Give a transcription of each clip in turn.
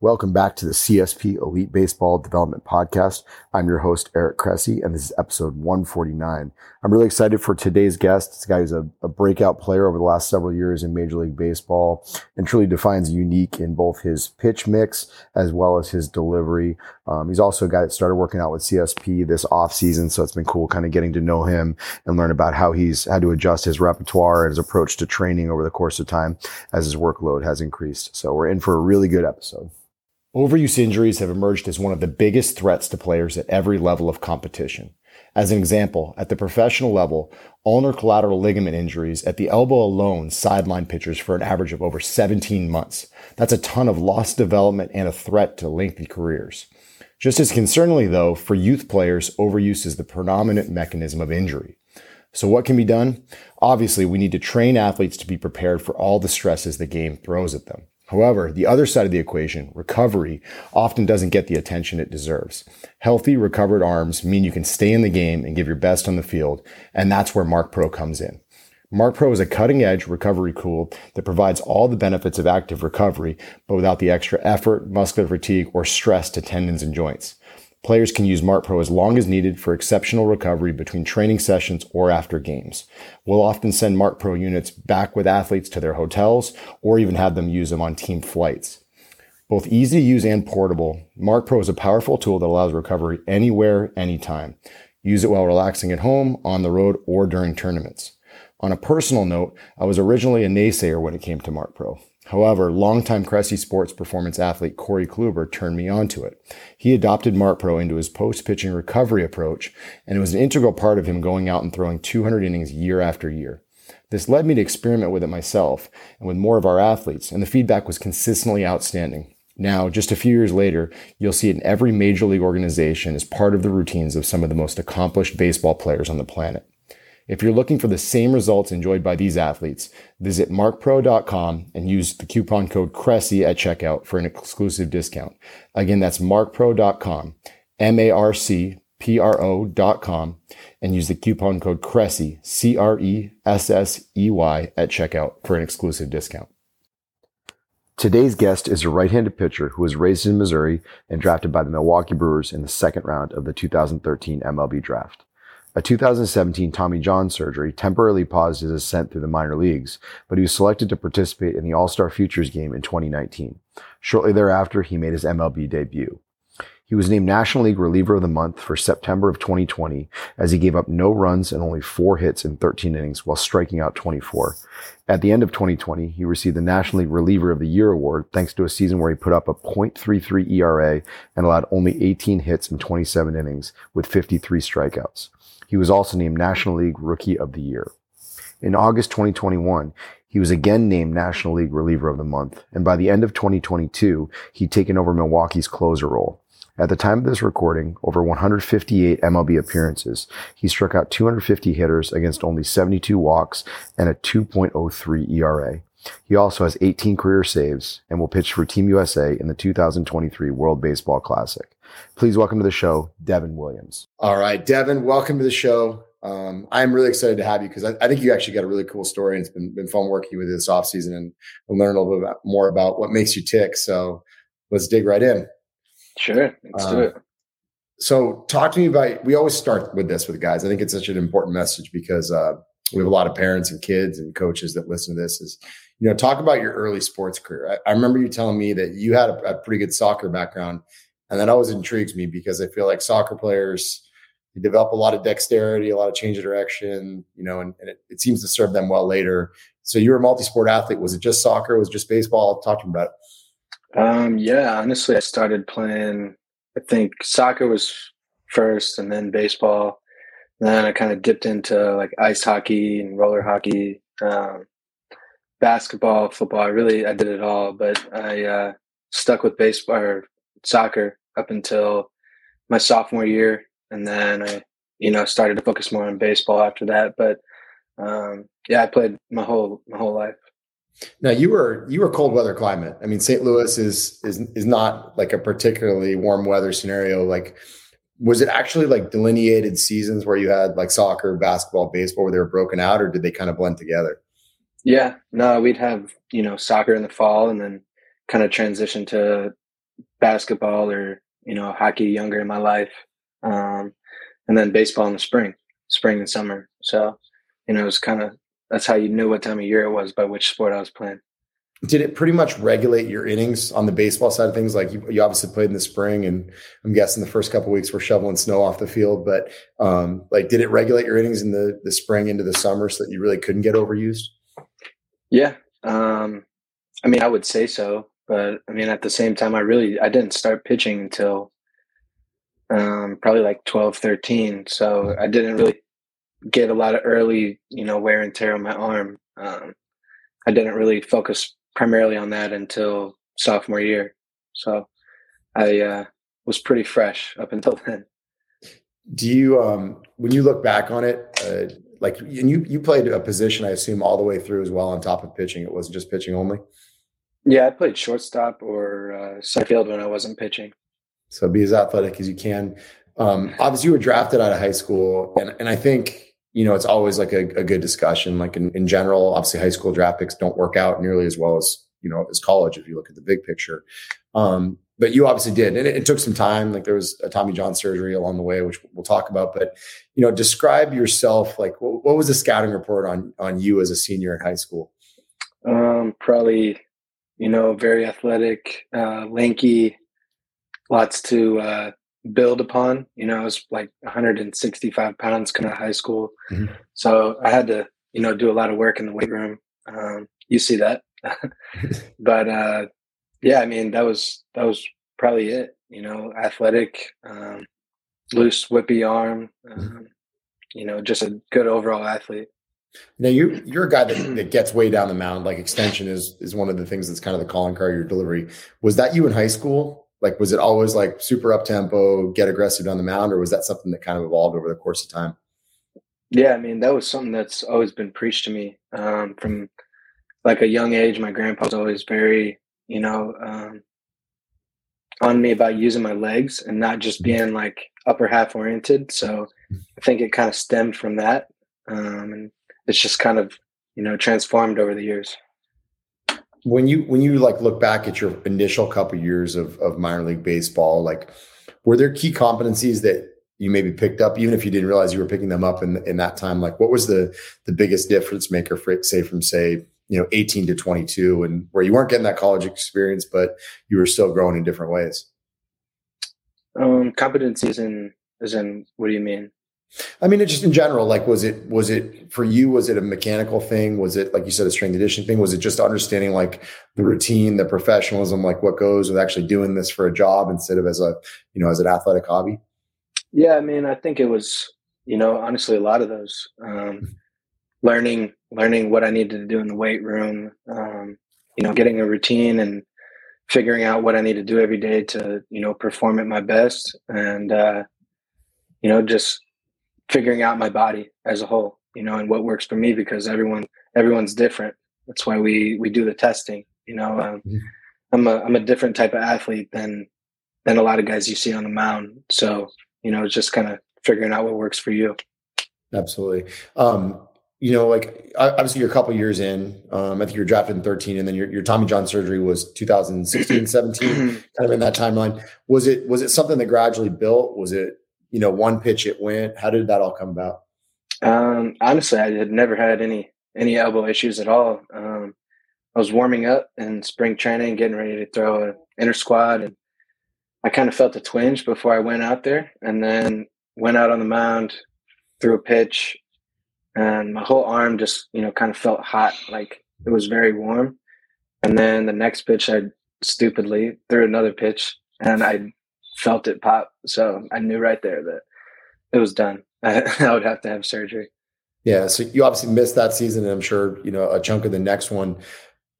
Welcome back to the CSP Elite Baseball Development Podcast. I'm your host, Eric Cressey, and this is episode 149. I'm really excited for today's guest. This guy is a, a, breakout player over the last several years in Major League Baseball and truly defines unique in both his pitch mix as well as his delivery. Um, he's also a guy that started working out with CSP this off season, so it's been cool kind of getting to know him and learn about how he's had to adjust his repertoire and his approach to training over the course of time as his workload has increased. So we're in for a really good episode. Overuse injuries have emerged as one of the biggest threats to players at every level of competition. As an example, at the professional level, ulnar collateral ligament injuries at the elbow alone sideline pitchers for an average of over 17 months. That's a ton of lost development and a threat to lengthy careers. Just as concerningly though, for youth players, overuse is the predominant mechanism of injury. So what can be done? Obviously, we need to train athletes to be prepared for all the stresses the game throws at them. However, the other side of the equation, recovery, often doesn't get the attention it deserves. Healthy, recovered arms mean you can stay in the game and give your best on the field, and that's where Marc Pro comes in. Marc Pro is a cutting edge recovery tool that provides all the benefits of active recovery, but without the extra effort, muscular fatigue, or stress to tendons and joints. Players can use Marc Pro as long as needed for exceptional recovery between training sessions or after games. We'll often send Marc Pro units back with athletes to their hotels or even have them use them on team flights. Both easy to use and portable, Marc Pro is a powerful tool that allows recovery anywhere, anytime. Use it while relaxing at home, on the road, or during tournaments. On a personal note, I was originally a naysayer when it came to Marc Pro. However, longtime Cressey Sports performance athlete Corey Kluber turned me onto it. He adopted Marc Pro into his post-pitching recovery approach, and it was an integral part of him going out and throwing 200 innings year after year. This led me to experiment with it myself and with more of our athletes, and the feedback was consistently outstanding. Now, just a few years later, you'll see it in every major league organization as part of the routines of some of the most accomplished baseball players on the planet. If you're looking for the same results enjoyed by these athletes, visit marcpro.com and use the coupon code Cressey at checkout for an exclusive discount. Again, that's marcpro.com, M-A-R-C-P-R-O.com, and use the coupon code Cressey, C-R-E-S-S-E-Y at checkout for an exclusive discount. Today's guest is a right-handed pitcher who was raised in Missouri and drafted by the Milwaukee Brewers in the second round of the 2013 MLB draft. A 2017 Tommy John surgery temporarily paused his ascent through the minor leagues, but he was selected to participate in the All-Star Futures game in 2019. Shortly thereafter, he made his MLB debut. He was named National League Reliever of the Month for September of 2020 as he gave up no runs and only four hits in 13 innings while striking out 24. At the end of 2020, he received the National League Reliever of the Year award thanks to a season where he put up a .33 ERA and allowed only 18 hits in 27 innings with 53 strikeouts. He was also named National League Rookie of the Year. In August 2021, he was again named National League Reliever of the Month, and by the end of 2022, he'd taken over Milwaukee's closer role. At the time of this recording, over 158 MLB appearances, he struck out 250 hitters against only 72 walks and a 2.03 ERA. He also has 18 career saves and will pitch for Team USA in the 2023 World Baseball Classic. Please welcome to the show, Devin Williams. All right, Devin, welcome to the show. Um, I'm really excited to have you because I, I, think you actually got a really cool story and it's been, been fun working with you this offseason and, and learn a little bit about, more about what makes you tick. So let's dig right in. Sure. Let's do it. So talk to me about, we always start with this with guys. I think it's such an important message because uh, we have a lot of parents and kids and coaches that listen to this is, you know, talk about your early sports career. I, I remember you telling me that you had a, a pretty good soccer background and that always intrigues me because I feel like soccer players they develop a lot of dexterity, a lot of change of direction, you know, and, and it, it, seems to serve them well later. So you were a multi-sport athlete. Was it just soccer? Was it just baseball? Talk to me about it. Um, yeah, honestly, I started playing. I think soccer was first, and then baseball. Then I kind of dipped into like ice hockey and roller hockey, um, basketball, football. I really I did it all, but I uh, stuck with baseball or soccer up until my sophomore year, and then I, you know, started to focus more on baseball after that. But um, yeah, I played my whole my whole life. Now you were you were cold weather climate. I mean, St. Louis is is is not like a particularly warm weather scenario. Like, was it actually like delineated seasons where you had like soccer, basketball, baseball, where they were broken out, or did they kind of blend together? Yeah, no, we'd have you know soccer in the fall, and then kind of transition to basketball or you know hockey younger in my life, um, and then baseball in the spring, spring and summer. So you know, it was kind of that's how you knew what time of year it was by which sport I was playing. Did it pretty much regulate your innings on the baseball side of things? Like you, you obviously played in the spring, and I'm guessing the first couple weeks were shoveling snow off the field. But um, like, did it regulate your innings in the the spring into the summer so that you really couldn't get overused? Yeah, um, I mean, I would say so, but I mean, at the same time, I really I didn't start pitching until um, probably like 12, 13. So I didn't really get a lot of early, you know, wear and tear on my arm. Um, I didn't really focus primarily on that until sophomore year. So I uh, was pretty fresh up until then. Do you, um, when you look back on it, uh, like, and you you played a position, I assume, all the way through as well on top of pitching. It wasn't just pitching only. Yeah, I played shortstop or uh, center field when I wasn't pitching. So be as athletic as you can. Um, obviously, you were drafted out of high school, and and I think you know, it's always like a, a good discussion. Like in, in general, obviously high school draft picks don't work out nearly as well as, you know, as college, if you look at the big picture. Um, but you obviously did. And it, it, took some time. Like there was a Tommy John surgery along the way, which we'll talk about. But, you know, describe yourself. Like what, what was the scouting report on, on you as a senior in high school? Um, probably, you know, very athletic, uh, lanky, lots to, uh, build upon. You know, I was like 165 pounds coming out of high school, mm-hmm. so I had to you know do a lot of work in the weight room. Um, you see that, but uh, yeah, I mean that was that was probably it. You know, athletic, um, loose, whippy arm. Mm-hmm. Um, you know, just a good overall athlete. Now you you're a guy that, that gets way down the mound. Like extension is is one of the things that's kind of the calling card of your delivery. Was that you in high school? Like, was it always like super up tempo, get aggressive on the mound, or was that something that kind of evolved over the course of time? Yeah, I mean, that was something that's always been preached to me um, from like a young age. My grandpa was always very, you know, um, on me about using my legs and not just mm-hmm. being like upper half oriented. So I think it kind of stemmed from that. Um, and it's just kind of, you know, transformed over the years when you when you like look back at your initial couple years of of minor league baseball, like were there key competencies that you maybe picked up, even if you didn't realize you were picking them up in in that time? Like, what was the the biggest difference maker for say from say you know 18 to 22, and where you weren't getting that college experience, but you were still growing in different ways? Um, competencies in as in what do you mean? I mean, it just in general, like, was it, was it for you, was it a mechanical thing? Was it, like you said, a strength conditioning thing? Was it just understanding like the routine, the professionalism, like what goes with actually doing this for a job instead of as a, you know, as an athletic hobby? Yeah. I mean, I think it was, you know, honestly, a lot of those, um, learning, learning what I needed to do in the weight room, um, you know, getting a routine and figuring out what I need to do every day to, you know, perform at my best. And, uh, you know, just figuring out my body as a whole, you know, and what works for me because everyone everyone's different. That's why we we do the testing. You know, um. I'm a I'm a different type of athlete than than a lot of guys you see on the mound. So you know, it's just kind of figuring out what works for you. Absolutely. Um, you know, like obviously you're a couple years in. Um, I think you're drafted in 13, and then your, your Tommy John surgery was 2016, 17, kind of in that timeline. Was it was it something that gradually built? Was it you know, one pitch it went. How did that all come about? Um, honestly, I had never had any any elbow issues at all. Um, I was warming up in spring training, getting ready to throw an inner squad, and I kind of felt a twinge before I went out there, and then went out on the mound, threw a pitch, and my whole arm just you know kind of felt hot, like it was very warm. And then the next pitch, I stupidly threw another pitch, and I felt it pop. So I knew right there that it was done. I, I would have to have surgery. Yeah. So you obviously missed that season, and I'm sure you know a chunk of the next one.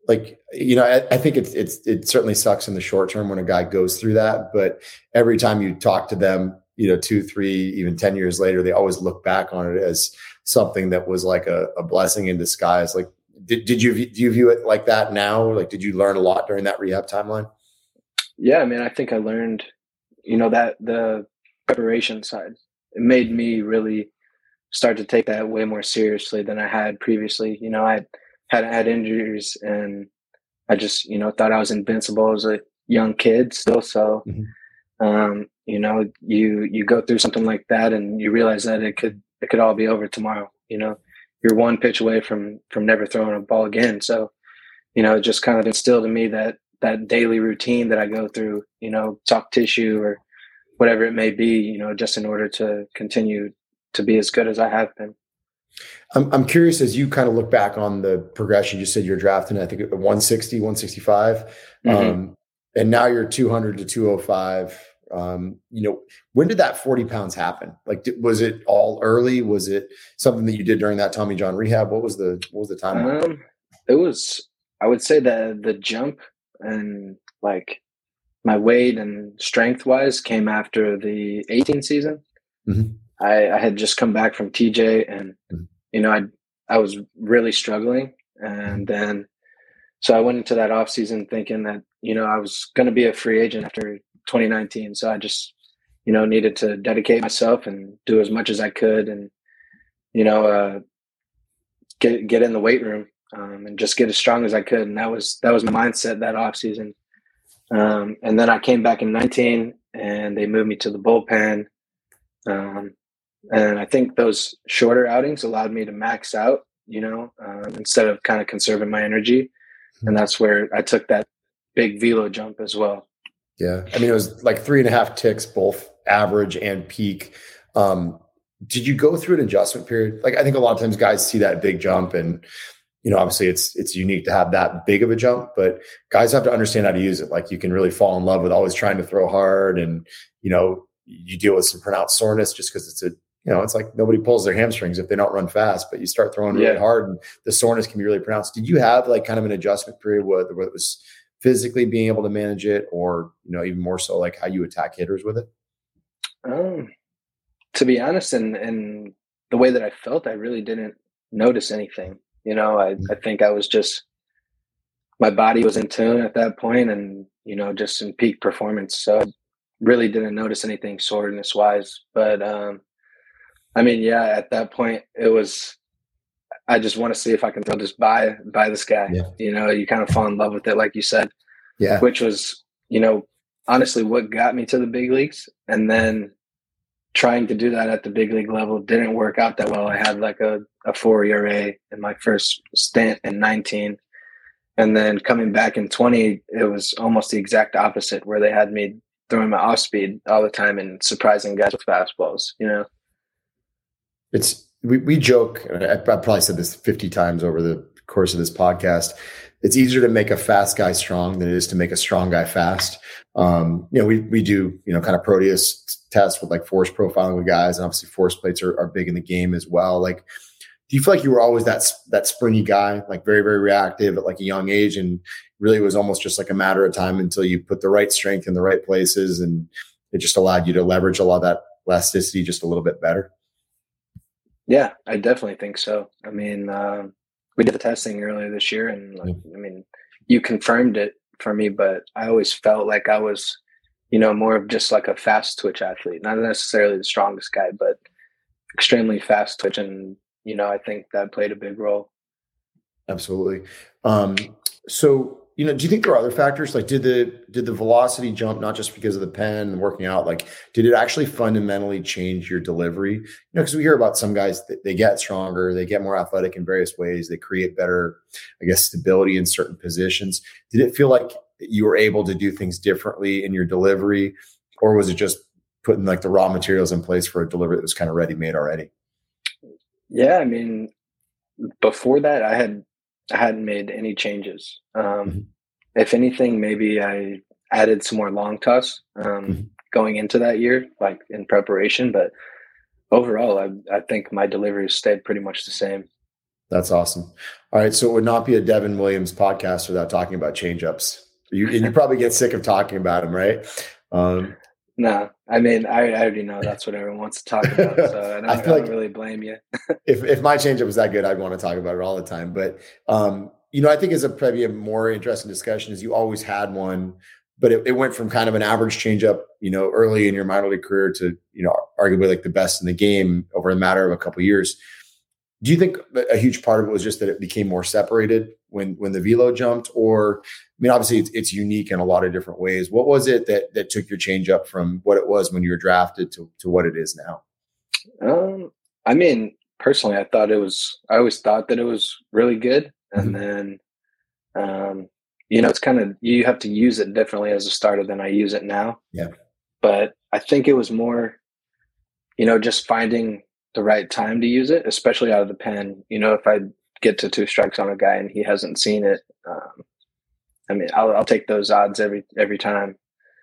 Like you know, I, I think it's it's it certainly sucks in the short term when a guy goes through that. But every time you talk to them, you know, two, three, even ten years later, they always look back on it as something that was like a, a blessing in disguise. Like, did did you do you view it like that now? Like, did you learn a lot during that rehab timeline? Yeah, I mean, I think I learned you know that the preparation side it made me really start to take that way more seriously than I had previously. You know, I had had injuries and I just you know thought I was invincible as a young kid still. So, mm-hmm. um, you know, you you go through something like that, and you realize that it could it could all be over tomorrow. You know, you're one pitch away from from never throwing a ball again. So, you know, it just kind of instilled in me that that daily routine that I go through. You know, soft tissue or whatever it may be. You know, just in order to continue to be as good as I have been. I'm, I'm curious as you kind of look back on the progression. You said you're drafting, I think 160, 165, mm-hmm. um, and now you're 200 to 205. Um, you know, when did that 40 pounds happen? Like, did, was it all early? Was it something that you did during that Tommy John rehab? What was the what was the time? Um, it was, I would say the the jump and like my weight and strength wise came after the 18 season. Mm-hmm. I, I, had just come back from TJ and mm-hmm you know, I I was really struggling, and then so I went into that off season thinking that you know I was going to be a free agent after 2019. So I just you know needed to dedicate myself and do as much as I could, and you know uh, get get in the weight room um, and just get as strong as I could. And that was that was my mindset that off season. Um, and then I came back in 19, and they moved me to the bullpen. Um, and I think those shorter outings allowed me to max out, you know, um, instead of kind of conserving my energy. And that's where I took that big velo jump as well. Yeah. I mean, it was like three and a half ticks, both average and peak. Um, did you go through an adjustment period? Like, I think a lot of times guys see that big jump and, you know, obviously it's it's unique to have that big of a jump, but guys have to understand how to use it. Like you can really fall in love with always trying to throw hard and, you know, you deal with some pronounced soreness just because it's a you know, it's like nobody pulls their hamstrings if they don't run fast, but you start throwing really yeah. hard and the soreness can be really pronounced. Did you have like kind of an adjustment period where, where it was physically being able to manage it or, you know, even more so like how you attack hitters with it? Um, to be honest, and, and the way that I felt, I really didn't notice anything. You know, I. I think I was just, my body was in tune at that point and, you know, just in peak performance. So I really didn't notice anything soreness wise, but, um, I mean, yeah, at that point it was I just want to see if I can throw this by by this guy. Yeah. You know, you kind of fall in love with it, like you said. Yeah. Which was, you know, honestly what got me to the big leagues. And then trying to do that at the big league level didn't work out that well. I had like a, a four ERA in my first stint in 19. And then coming back in 20, it was almost the exact opposite where they had me throwing my off speed all the time and surprising guys with fastballs, you know? it's we, we joke I, probably said this 50 times over the course of this podcast it's easier to make a fast guy strong than it is to make a strong guy fast. Um, you know we, we do you know kind of proteus tests with like force profiling with guys and obviously force plates are, are big in the game as well. Like do you feel like you were always that that springy guy like very very reactive at like a young age and really it was almost just like a matter of time until you put the right strength in the right places and it just allowed you to leverage a lot of that elasticity just a little bit better? Yeah, I definitely think so. I mean, uh, we did the testing earlier this year, and like, I mean, you confirmed it for me. But I always felt like I was, you know, more of just like a fast twitch athlete, not necessarily the strongest guy, but extremely fast twitch, and you know, I think that played a big role. Absolutely. Um, so you know, do you think there are other factors? Like, did the did the velocity jump not just because of the pen and working out? Like, did it actually fundamentally change your delivery? You know, because we hear about some guys that they get stronger, they get more athletic in various ways, they create better, I guess, stability in certain positions. Did it feel like you were able to do things differently in your delivery, or was it just putting like the raw materials in place for a delivery that was kind of ready made already? Yeah, I mean, before that, I had I hadn't made any changes. Um, mm-hmm. If anything, maybe I added some more long toss um, mm-hmm. going into that year, like in preparation. But overall, I, I think my delivery stayed pretty much the same. That's awesome. All right, so it would not be a Devin Williams podcast without talking about changeups. You and you probably get sick of talking about them, right? Um, no, I mean, I, I, already know that's what everyone wants to talk about. So I don't, I I don't like really blame you. if if my changeup was that good, I'd want to talk about it all the time. But um, you know, I think it's a probably a more interesting discussion is you always had one, but it, it, went from kind of an average changeup, you know, early in your minor league career to you know, arguably like the best in the game over a matter of a couple of years. Do you think a huge part of it was just that it became more separated when when the velo jumped? Or i mean obviously it's, it's unique in a lot of different ways. What was it that that took your change up from what it was when you were drafted to, to what it is now? Um i mean personally i thought it was i always thought that it was really good. And mm-hmm. then um you know it's kind of you have to use it differently as a starter than i use it now. Yeah. But i think it was more you know just finding the right time to use it, especially out of the pen. You know, if I get to two strikes on a guy and he hasn't seen it, um, I mean, I'll, I'll, take those odds every every time.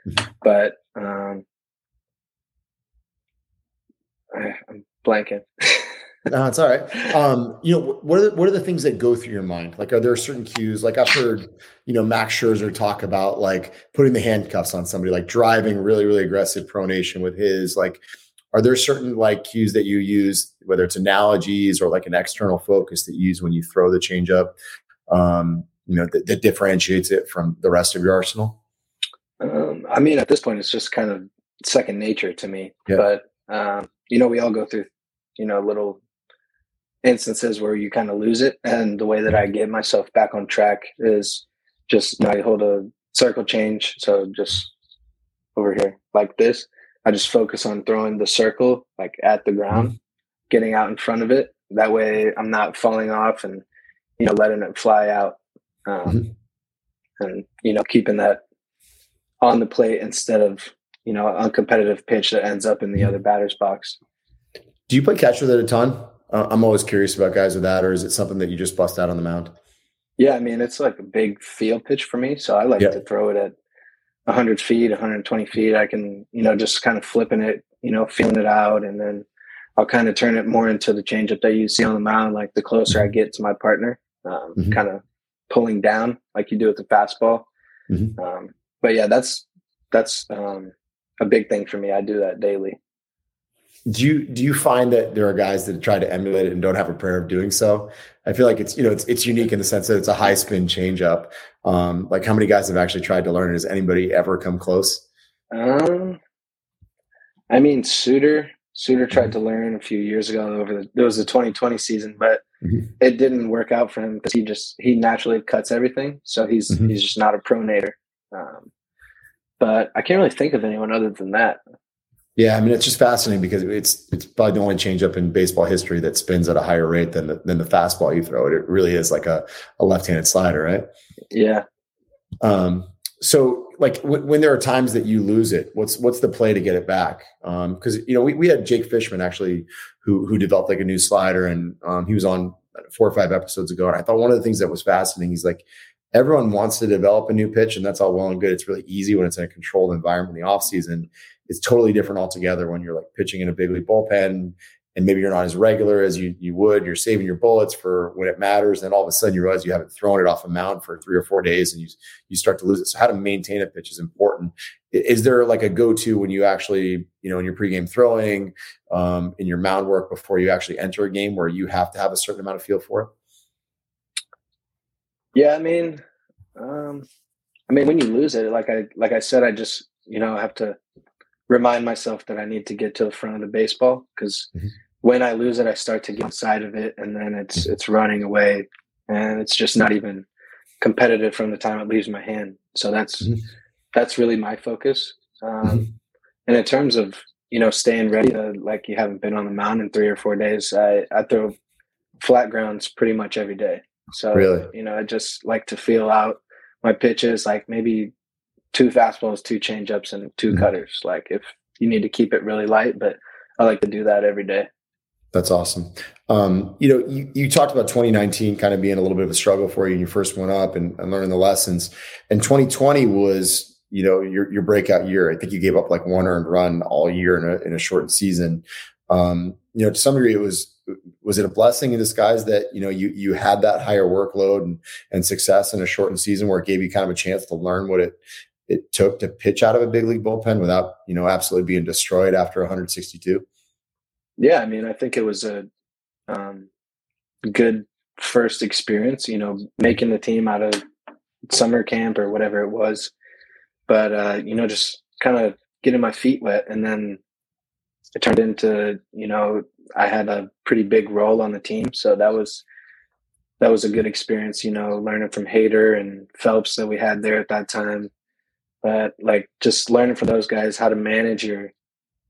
Mm-hmm. But um, I, am blanking. no, it's all right. Um, you know, what are the, what are the things that go through your mind? Like, are there certain cues? Like I've heard, you know, Max Scherzer talk about like putting the handcuffs on somebody, like driving really, really aggressive pronation with his like are there certain like cues that you use, whether it's analogies or like an external focus that you use when you throw the change up, um, you know, that, that, differentiates it from the rest of your arsenal? Um, I mean, at this point, it's just kind of second nature to me. Yeah. But um, you know, we all go through, you know, little instances where you kind of lose it, and the way that I get myself back on track is just you know, I hold a circle change, so just over here like this, I just focus on throwing the circle like at the ground, mm-hmm. getting out in front of it. That way, I'm not falling off and you know letting it fly out, um, mm-hmm. and you know keeping that on the plate instead of you know a competitive pitch that ends up in the mm-hmm. other batter's box. Do you play catch with it a ton? Uh, I'm always curious about guys with that, or is it something that you just bust out on the mound? Yeah, I mean it's like a big field pitch for me, so I like yeah. to throw it at 100 feet 120 feet i can you know just kind of flipping it you know feeling it out. And then i'll kind of turn it more into the changeup that you see on the mound like the closer i get to my partner um, mm-hmm. kind of pulling down like you do with the fastball. Mm-hmm. um, but yeah that's that's um, a big thing for me. I do that daily do you do you find that there are guys that try to emulate it and don't have a prayer of doing so? I feel like it's you know it's it's unique in the sense that it's a high spin changeup. Um, like how many guys have actually tried to learn it? Has anybody ever come close? Um, I mean, Suter Suter tried to learn a few years ago over the it was the 2020 season, but mm-hmm. it didn't work out for him because he just he naturally cuts everything, so he's mm-hmm. he's just not a pronator. Um, but I can't really think of anyone other than that. Yeah, I mean it's just fascinating because it's it's probably the only changeup in baseball history that spins at a higher rate than the than the fastball you throw it. It really is like a, a left-handed slider, right? Yeah. Um. So, like w- when there are times that you lose it, what's what's the play to get it back? Um. Because you know we we had Jake Fishman actually who who developed like a new slider, and um he was on four or five episodes ago, and I thought one of the things that was fascinating. He's like everyone wants to develop a new pitch, and that's all well and good. It's really easy when it's in a controlled environment in the off season it's totally different altogether when you're like pitching in a big league bullpen and maybe you're not as regular as you, you would. You're saving your bullets for when it matters. And all of a sudden you realize you haven't thrown it off a mound for three or four days and you, you start to lose it. So how to maintain a pitch is important. Is there like a go-to when you actually, you know, in your pregame throwing, um, in your mound work before you actually enter a game where you have to have a certain amount of feel for it? Yeah. I mean, um, I mean, when you lose it, like I, like I said, I just, you know, have to remind myself that I need to get to the front of the baseball because mm-hmm. when I lose it, I start to get inside of it, and then it's mm-hmm. it's running away, and it's just not even competitive from the time it leaves my hand. So that's mm-hmm. that's really my focus. Um, mm-hmm. and in terms of you know staying ready, uh, like you haven't been on the mound in three or four days, I I throw flat grounds pretty much every day. So really? you know, I just like to feel out my pitches, like maybe two fastballs, two changeups, and 2 mm-hmm. cutters. Like if you need to keep it really light, but I like to do that every day. That's awesome. Um, you know, you, you talked about 2019 kind of being a little bit of a struggle for you and you first went up and, and learning the lessons. And 2020 was, you know, your, your breakout year. I think you gave up like one earned run all year in a, in a shortened season. Um, you know, to some degree it was, was it a blessing in disguise that, you know, you, you had that higher workload and, and success in a shortened season where it gave you kind of a chance to learn what it, it took to pitch out of a big league bullpen without you know absolutely being destroyed after 162 yeah i mean i think it was a um, good first experience you know making the team out of summer camp or whatever it was. But uh, you know just kind of getting my feet wet and then it turned into you know I had a pretty big role on the team, so that was that was a good experience. You know, learning from Hader and Phelps that we had there at that time, but like just learning from those guys how to manage your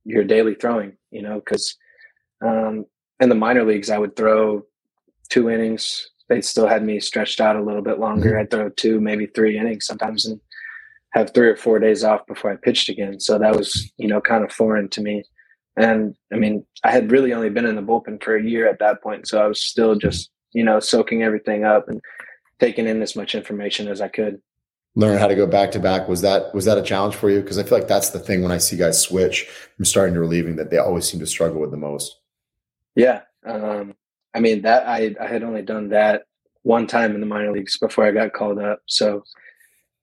your daily throwing. You know, because um, in the minor leagues, I would throw two innings. They still had me stretched out a little bit longer. Mm-hmm. I'd throw two, maybe three innings sometimes, and have three or four days off before I pitched again. So that was, you know, kind of foreign to me. And I mean, I had really only been in the bullpen for a year at that point. So I was still just, you know, soaking everything up and taking in as much information as I could. Learn how to go back to back. Was that was that a challenge for you? Because I feel like that's the thing when I see guys switch from starting to relieving that they always seem to struggle with the most. Yeah. Um, I mean that I I had only done that one time in the minor leagues before I got called up. So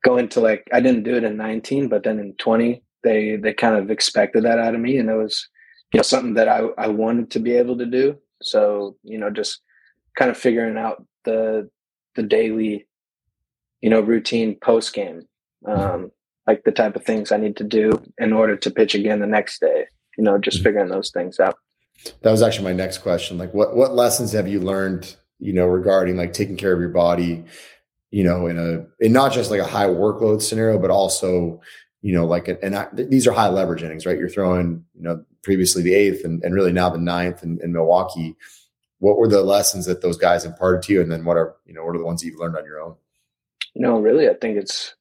going to like I didn't do it in 19, but then in 20 they they kind of expected that out of me and it was you know something that I, I wanted to be able to do so you know just kind of figuring out the the daily you know routine post game um, like the type of things i need to do in order to pitch again the next day you know just mm-hmm. figuring those things out that was actually my next question like what what lessons have you learned you know regarding like taking care of your body you know in a in not just like a high workload scenario but also you know, like, and I, these are high leverage innings, right? You're throwing, you know, previously the eighth and, and really now the ninth in, in Milwaukee. What were the lessons that those guys imparted to you? And then what are, you know, what are the ones that you've learned on your own? You know, really, I think it's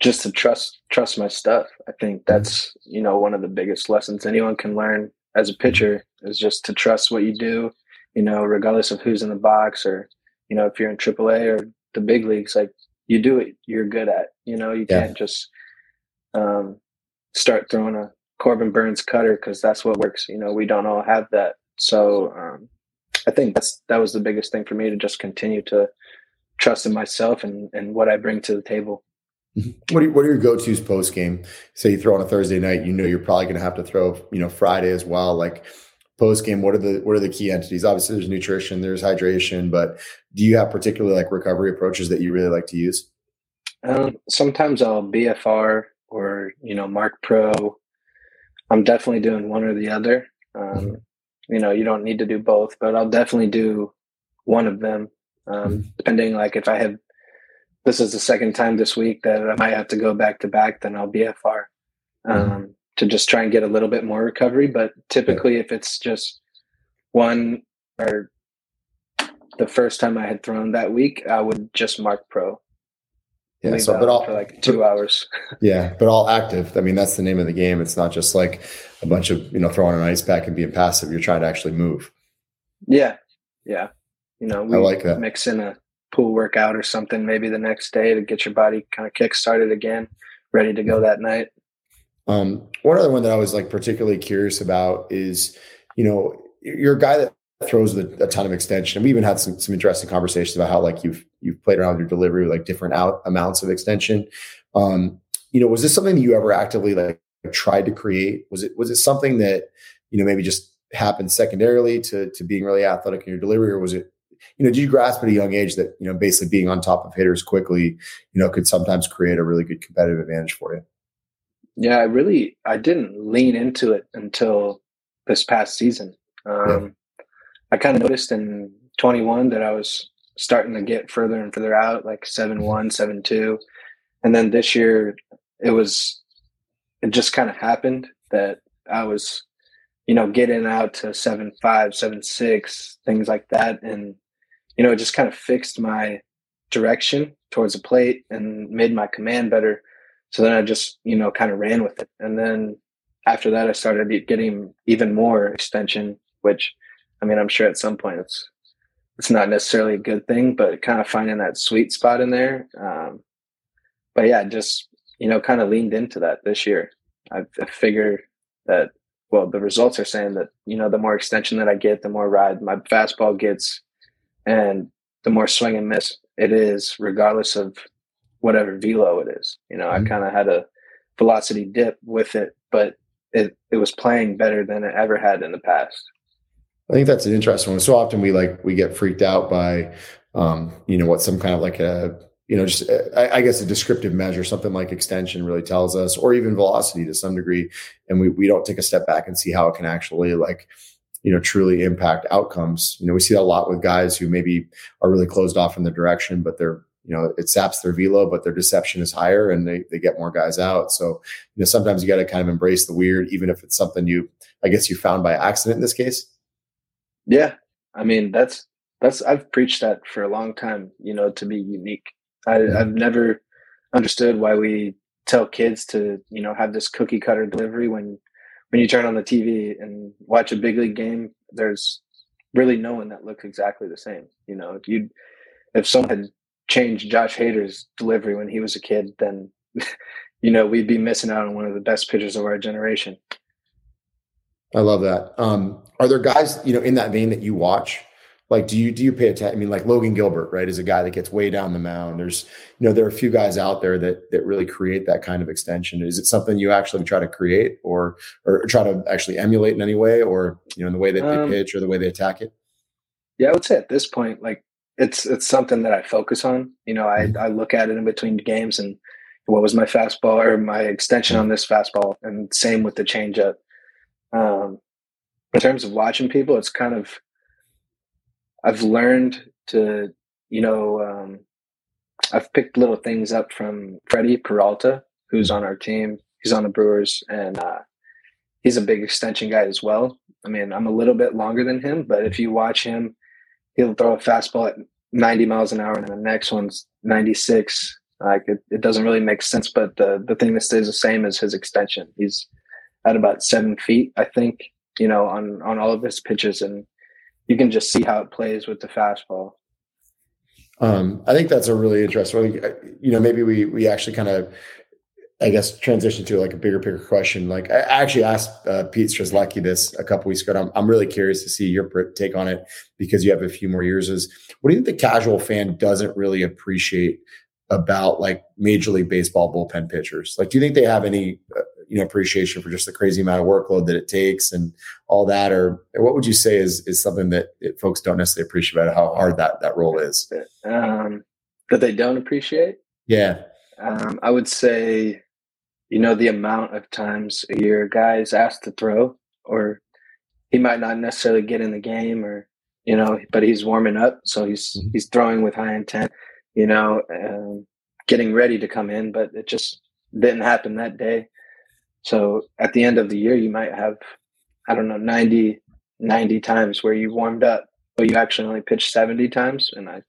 just to trust, trust my stuff. I think mm-hmm. that's, you know, one of the biggest lessons anyone can learn as a pitcher is just to trust what you do, you know, regardless of who's in the box or, you know, if you're in AAA or the big leagues, like you do it, you're good at, you know, you yeah. can't just, um, start throwing a Corbin Burnes cutter because that's what works. You know, we don't all have that. So um, I think that's that was the biggest thing for me to just continue to trust in myself and, and what I bring to the table. Mm-hmm. What are, what are your go-tos post game? Say you throw on a Thursday night, you know you're probably going to have to throw, you know, Friday as well. Like post game, what are the what are the key entities? Obviously, there's nutrition, there's hydration, but do you have particular like recovery approaches that you really like to use? Um, sometimes I'll BFR or you know Marc Pro. I'm definitely doing one or the other. Um, mm-hmm. you know, you don't need to do both, but I'll definitely do one of them. Um, depending, like if I have this is the second time this week that I might have to go back to back, then I'll BFR mm-hmm. um, to just try and get a little bit more recovery. But typically, if it's just one or the first time I had thrown that week, I would just Marc Pro. Yeah, so but all for like two but, hours. yeah, but all active. I mean, that's the name of the game. It's not just like a bunch of you know throwing an ice pack and being passive. You're trying to actually move. Yeah, yeah. You know, we I like that. Mix in a pool workout or something maybe the next day to get your body kind of kick started again, ready to go that night. Um, one other one that I was like particularly curious about is, you know, you're a guy that throws with a ton of extension. And we even had some some interesting conversations about how like you've you've played around with your delivery with like different out amounts of extension. Um, you know, was this something that you ever actively like tried to create? Was it was it something that you know maybe just happened secondarily to to being really athletic in your delivery, or was it you know did you grasp at a young age that you know basically being on top of hitters quickly you know could sometimes create a really good competitive advantage for you? Yeah, I really I didn't lean into it until this past season. Um, yeah I kind of noticed in 21 that I was starting to get further and further out, like 7 1, 7 2. And then this year, it was, it just kind of happened that I was, you know, getting out to 7 5, 7 6, things like that. And, you know, it just kind of fixed my direction towards the plate and made my command better. So then I just, you know, kind of ran with it. And then after that, I started getting even more extension, which, I mean, I'm sure at some point it's it's not necessarily a good thing, but kind of finding that sweet spot in there. Um, but yeah, just you know, kind of leaned into that this year. I, I figure that well, the results are saying that you know the more extension that I get, the more ride my fastball gets, and the more swing and miss it is, regardless of whatever velo it is. You know, mm-hmm. I kind of had a velocity dip with it, but it it was playing better than it ever had in the past. I think that's an interesting one. So often we like we get freaked out by, um, you know, what some kind of like a you know just I, I, guess a descriptive measure, something like extension really tells us, or even velocity to some degree, and we we don't take a step back and see how it can actually like you know, truly impact outcomes. You know, we see that a lot with guys who maybe are really closed off in the direction, but they're you know, it saps their velo, but their deception is higher and they, they get more guys out. So, you know, sometimes you got to kind of embrace the weird, even if it's something you, I guess you found by accident in this case. Yeah. I mean, that's, that's, I've preached that for a long time, you know, to be unique. I, yeah. I've never understood why we tell kids to, you know, have this cookie cutter delivery when, when you turn on the TV and watch a big league game, there's really no one that looks exactly the same. You know, if you, if someone had changed Josh Hader's delivery when he was a kid, then you know we'd be missing out on one of the best pitchers of our generation. I love that. Um, are there guys you know in that vein that you watch? Like, do you do you pay attention? I mean, like Logan Gilbert, right, is a guy that gets way down the mound. There's, you know, there are a few guys out there that that really create that kind of extension. Is it something you actually try to create, or or try to actually emulate in any way, or you know, in the way that um, they pitch or the way they attack it? Yeah, I would say at this point, like it's it's something that I focus on. You know, I mm-hmm. I look at it in between games and what was my fastball or my extension on this fastball, and same with the changeup. Um, in terms of watching people, it's kind of I've learned to you know um, I've picked little things up from Freddie Peralta, who's on our team. He's on the Brewers, and uh, he's a big extension guy as well. I mean, I'm a little bit longer than him, but if you watch him he'll throw a fastball at 90 miles an hour and the next one's 96 like it, it doesn't really make sense but the the thing that stays the same is his extension he's at about seven feet i think you know on on all of his pitches and you can just see how it plays with the fastball um, I think that's a really interesting. One. You know, maybe we we actually kind of I guess transition to like a bigger picture question. Like I actually asked uh, Pete Strzelecki this a couple weeks ago. I'm, I'm really curious to see your take on it because you have a few more years. Is what do you think the casual fan doesn't really appreciate about like Major League Baseball bullpen pitchers? Like, do you think they have any uh, you know appreciation for just the crazy amount of workload that it takes and all that, or, what would you say is is something that it, folks don't necessarily appreciate about how hard that that role is? Um, that they don't appreciate. Yeah. Um, I would say you know the amount of times a year a guy is asked to throw or he might not necessarily get in the game or you know but he's warming up so he's mm-hmm. he's throwing with high intent you know um, getting ready to come in but it just didn't happen that day so at the end of the year you might have i don't know 90 90 times where you warmed up but you actually only pitched 70 times and i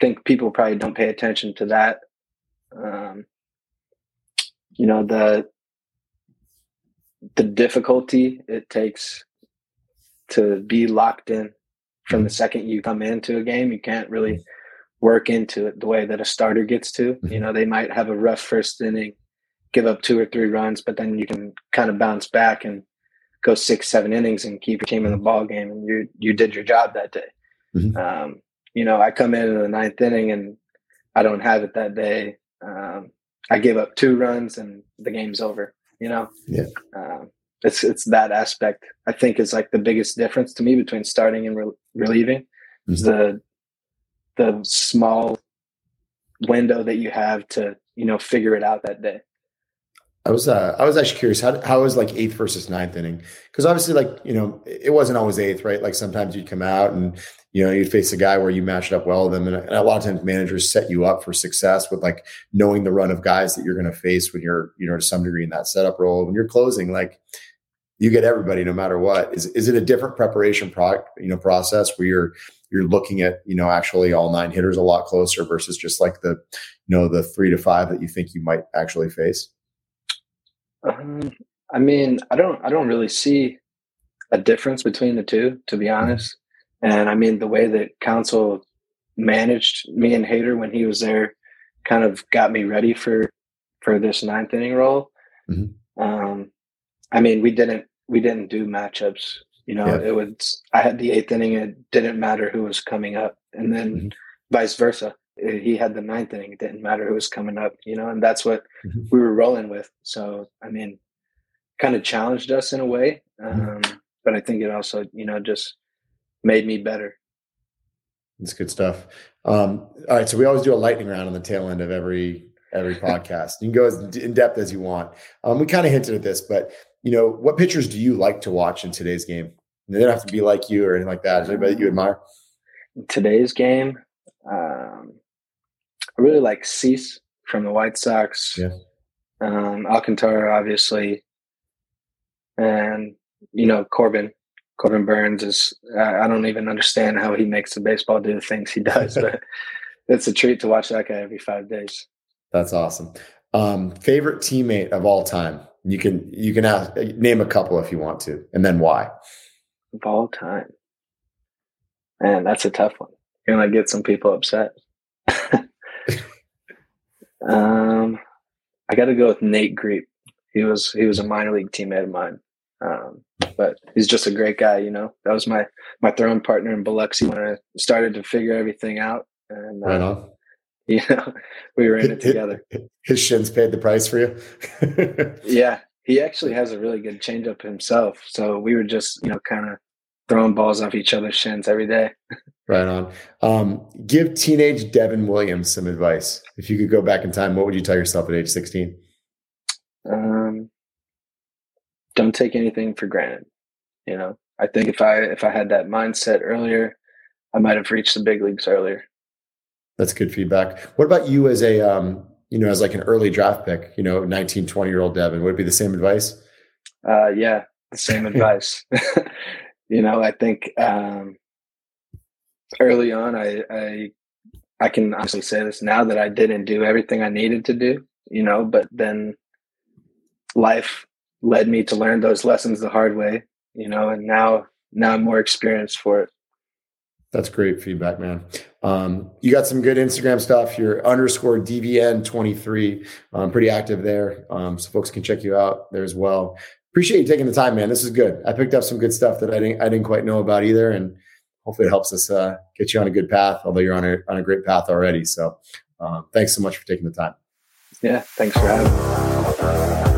think people probably don't pay attention to that um, you know the the difficulty it takes to be locked in from the mm-hmm. second you come into a game you can't really work into it the way that a starter gets to you mm-hmm. know they might have a rough first inning give up two or three runs but then you can kind of bounce back and go six seven innings and keep your team in the ball game and you you did your job that day mm-hmm. um, you know i come in in the ninth inning and i don't have it that day um, I give up two runs and the game's over. You know, yeah. Um, it's it's that aspect I think is like the biggest difference to me between starting and re- relieving. Mm-hmm. Is the the small window that you have to you know figure it out that day. I was uh, I was actually curious how how was like eighth versus ninth inning because obviously like you know it wasn't always eighth right like sometimes you'd come out and you know, you'd face a guy where you matched up well with them. And, and a lot of times managers set you up for success with like knowing the run of guys that you're going to face when you're, you know, to some degree in that setup role. When you're closing, like you get everybody no matter what. Is is it a different preparation product, you know, process where you're you're looking at, you know, actually all nine hitters a lot closer versus just like the, you know, the three to five that you think you might actually face? Um, I mean, I don't I don't really see a difference between the two, to be mm-hmm. honest. And I mean, the way that Counsell managed me and Hader when he was there kind of got me ready for for this ninth inning role. Mm-hmm. Um, I mean, we didn't we didn't do matchups. You know, yeah. it was I had the eighth inning. It didn't matter who was coming up, and then mm-hmm. vice versa. He had the ninth inning. It didn't matter who was coming up. You know, and that's what mm-hmm. we were rolling with. So, I mean, kind of challenged us in a way. Mm-hmm. Um, but I think it also, you know, just made me better. That's good stuff. Um, all right, so we always do a lightning round on the tail end of every every podcast. You can go as in depth as you want. Um, we kind of hinted at this, but you know, what pitchers do you like to watch in today's game? They don't have to be like you or anything like that. Is anybody that you admire? today's game, um, I really like Cease from the White Sox. Yeah. Um, Alcantara, obviously, and you know Corbin. Corbin Burnes is. I don't even understand how he makes the baseball do the things he does, but it's a treat to watch that guy every five days. That's awesome. Um, favorite teammate of all time? You can you can ask, name a couple if you want to, and then why. Of all time, man, that's a tough one. You're gonna get some people upset. um, I got to go with Nate Griep. He was he was a minor league teammate of mine, um, but he's just a great guy. You know, that was my my throwing partner in Biloxi when I started to figure everything out. And uh, right on. You know, we were in it together. His shins paid the price for you. yeah, he actually has a really good changeup himself. So we were just you know kind of throwing balls off each other's shins every day. Right on. Um, give teenage Devin Williams some advice. If you could go back in time, what would you tell yourself at age 16? Um, don't take anything for granted. You know, I think if I if I had that mindset earlier, I might have reached the big leagues earlier. That's good feedback. What about you as a um, you know, as like an early draft pick, you know, 19, 20 year old Devin? Would it be the same advice? Uh yeah, the same advice. you know, I think um early on I I I can honestly say this now that I didn't do everything I needed to do, you know, but then life led me to learn those lessons the hard way, you know, and now now I'm more experienced for it. That's great feedback, man. Um, you got some good Instagram stuff. You're underscore DVN23. I'm pretty active there. Um, so folks can check you out there as well. Appreciate you taking the time, man. This is good. I picked up some good stuff that I didn't I didn't quite know about either. And hopefully it helps us uh, get you on a good path, although you're on a on a great path already. So um, thanks so much for taking the time. Yeah, thanks for having me.